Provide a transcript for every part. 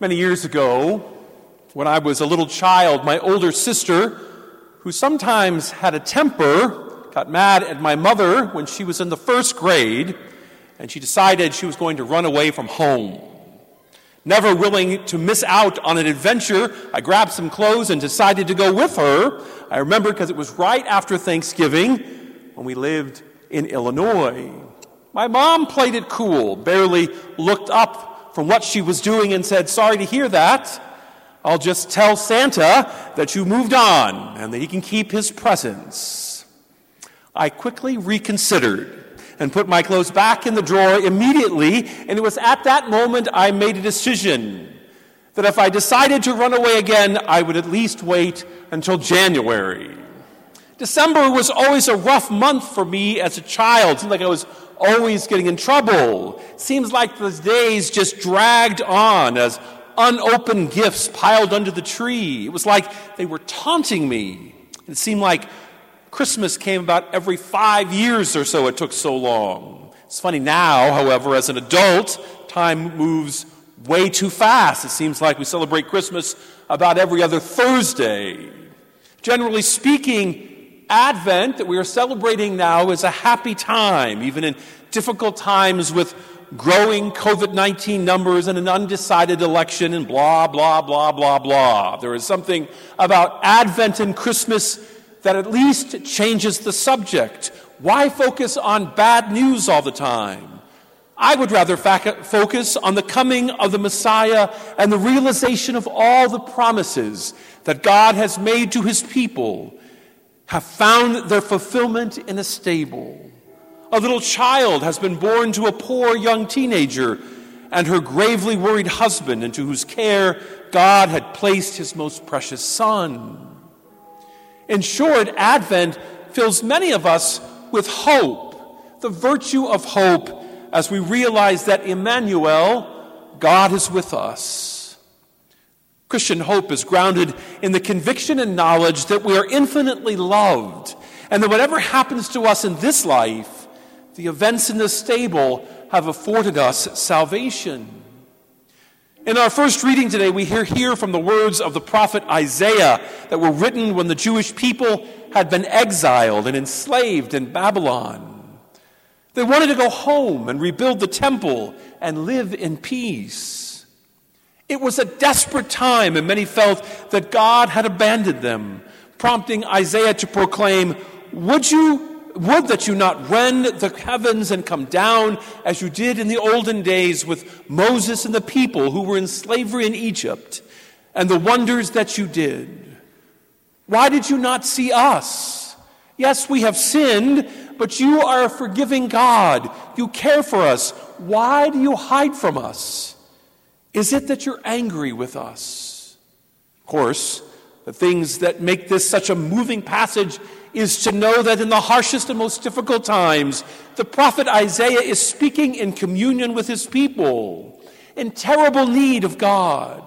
Many years ago, when I was a little child, my older sister, who sometimes had a temper, got mad at my mother when she was in the first grade, and she decided she was going to run away from home. Never willing to miss out on an adventure, I grabbed some clothes and decided to go with her. I remember because it was right after Thanksgiving when we lived in Illinois. My mom played it cool, barely looked up from what she was doing and said, Sorry to hear that. I'll just tell Santa that you moved on and that he can keep his presents. I quickly reconsidered and put my clothes back in the drawer immediately, and it was at that moment I made a decision that if I decided to run away again, I would at least wait until January. December was always a rough month for me as a child. It seemed like I was always getting in trouble. Seems like the days just dragged on as unopened gifts piled under the tree. It was like they were taunting me. It seemed like Christmas came about every five years or so, it took so long. It's funny now, however, as an adult, time moves way too fast. It seems like we celebrate Christmas about every other Thursday. Generally speaking, Advent that we are celebrating now is a happy time, even in difficult times with growing COVID 19 numbers and an undecided election and blah, blah, blah, blah, blah. There is something about Advent and Christmas that at least changes the subject. Why focus on bad news all the time? I would rather focus on the coming of the Messiah and the realization of all the promises that God has made to his people have found their fulfillment in a stable. A little child has been born to a poor young teenager and her gravely worried husband, into whose care God had placed his most precious son. In short, Advent fills many of us with hope, the virtue of hope, as we realize that Emmanuel, God is with us. Christian hope is grounded in the conviction and knowledge that we are infinitely loved, and that whatever happens to us in this life, the events in this stable have afforded us salvation. In our first reading today, we hear here from the words of the prophet Isaiah that were written when the Jewish people had been exiled and enslaved in Babylon. They wanted to go home and rebuild the temple and live in peace. It was a desperate time, and many felt that God had abandoned them, prompting Isaiah to proclaim, Would you would that you not rend the heavens and come down as you did in the olden days with Moses and the people who were in slavery in Egypt, and the wonders that you did. Why did you not see us? Yes, we have sinned, but you are a forgiving God. You care for us. Why do you hide from us? Is it that you're angry with us? Of course, the things that make this such a moving passage is to know that in the harshest and most difficult times, the prophet Isaiah is speaking in communion with his people, in terrible need of God.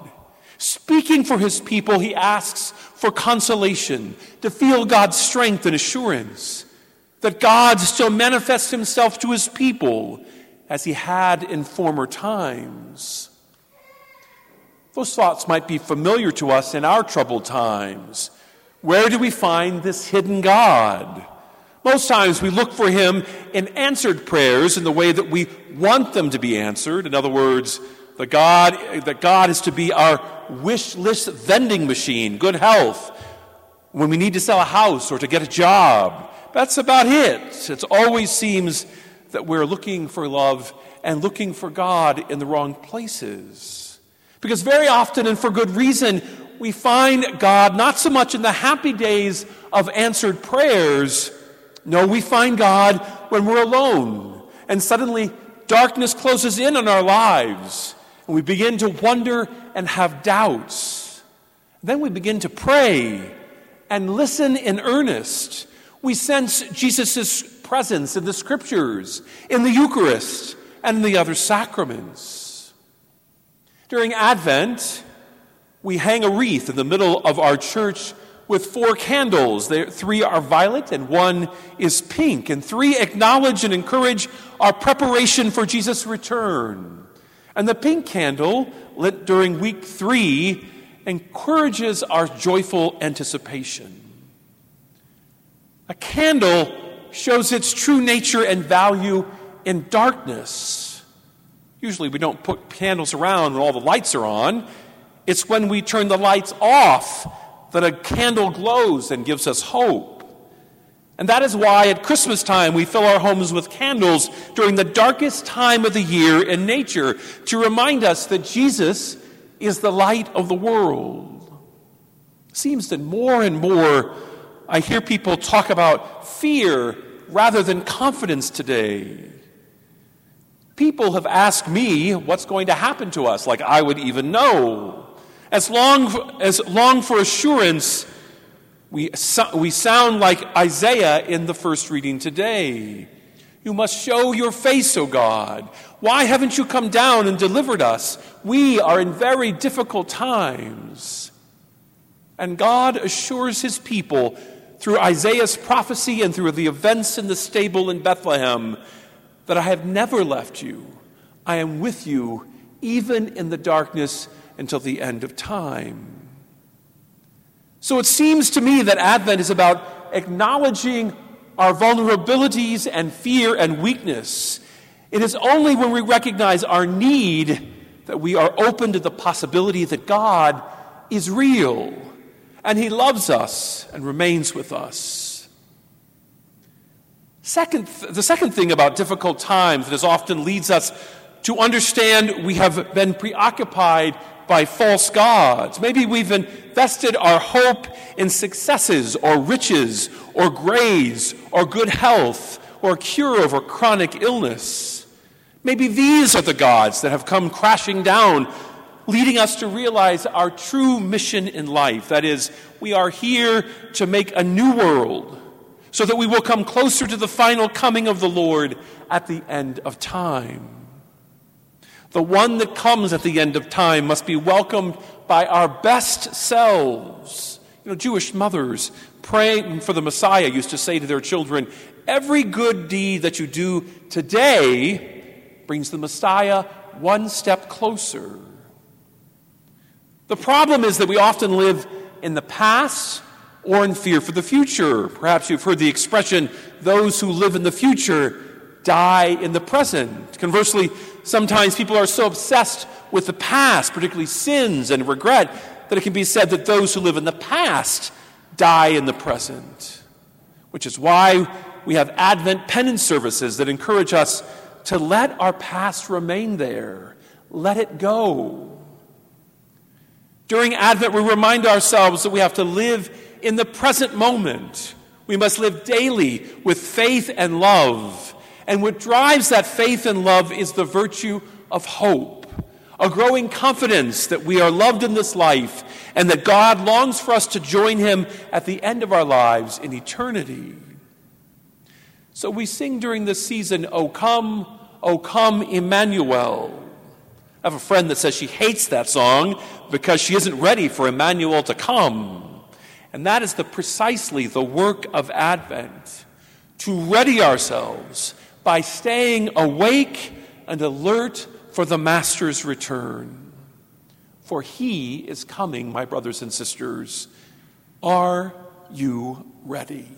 Speaking for his people, he asks for consolation, to feel God's strength and assurance, that God still manifests himself to his people as he had in former times. Those thoughts might be familiar to us in our troubled times. Where do we find this hidden God? Most times we look for him in answered prayers in the way that we want them to be answered. In other words, the God, that God is to be our wish list vending machine, good health, when we need to sell a house or to get a job. That's about it. It always seems that we're looking for love and looking for God in the wrong places. Because very often, and for good reason, we find God not so much in the happy days of answered prayers. No, we find God when we're alone and suddenly darkness closes in on our lives and we begin to wonder and have doubts. Then we begin to pray and listen in earnest. We sense Jesus' presence in the scriptures, in the Eucharist, and in the other sacraments. During Advent, we hang a wreath in the middle of our church with four candles. Three are violet and one is pink. And three acknowledge and encourage our preparation for Jesus' return. And the pink candle, lit during week three, encourages our joyful anticipation. A candle shows its true nature and value in darkness. Usually, we don't put candles around when all the lights are on. It's when we turn the lights off that a candle glows and gives us hope. And that is why at Christmas time we fill our homes with candles during the darkest time of the year in nature to remind us that Jesus is the light of the world. It seems that more and more I hear people talk about fear rather than confidence today. People have asked me what's going to happen to us, like I would even know. As long as long for assurance, we, we sound like Isaiah in the first reading today. You must show your face, O God. Why haven't you come down and delivered us? We are in very difficult times. And God assures his people through Isaiah's prophecy and through the events in the stable in Bethlehem that I have never left you. I am with you even in the darkness until the end of time. So it seems to me that Advent is about acknowledging our vulnerabilities and fear and weakness. It is only when we recognize our need that we are open to the possibility that God is real and He loves us and remains with us. Second, the second thing about difficult times that often leads us to understand we have been preoccupied by false gods. Maybe we've invested our hope in successes or riches or grades or good health or cure over chronic illness. Maybe these are the gods that have come crashing down, leading us to realize our true mission in life. That is, we are here to make a new world so that we will come closer to the final coming of the Lord at the end of time. The one that comes at the end of time must be welcomed by our best selves. You know, Jewish mothers praying for the Messiah used to say to their children, Every good deed that you do today brings the Messiah one step closer. The problem is that we often live in the past or in fear for the future. Perhaps you've heard the expression, those who live in the future die in the present. Conversely, sometimes people are so obsessed with the past, particularly sins and regret, that it can be said that those who live in the past die in the present. Which is why we have Advent penance services that encourage us to let our past remain there, let it go. During Advent, we remind ourselves that we have to live in the present moment. We must live daily with faith and love and what drives that faith and love is the virtue of hope, a growing confidence that we are loved in this life and that God longs for us to join Him at the end of our lives in eternity. So we sing during this season, O come, O come, Emmanuel. I have a friend that says she hates that song because she isn't ready for Emmanuel to come. And that is the precisely the work of Advent to ready ourselves by staying awake and alert for the Master's return. For he is coming, my brothers and sisters. Are you ready?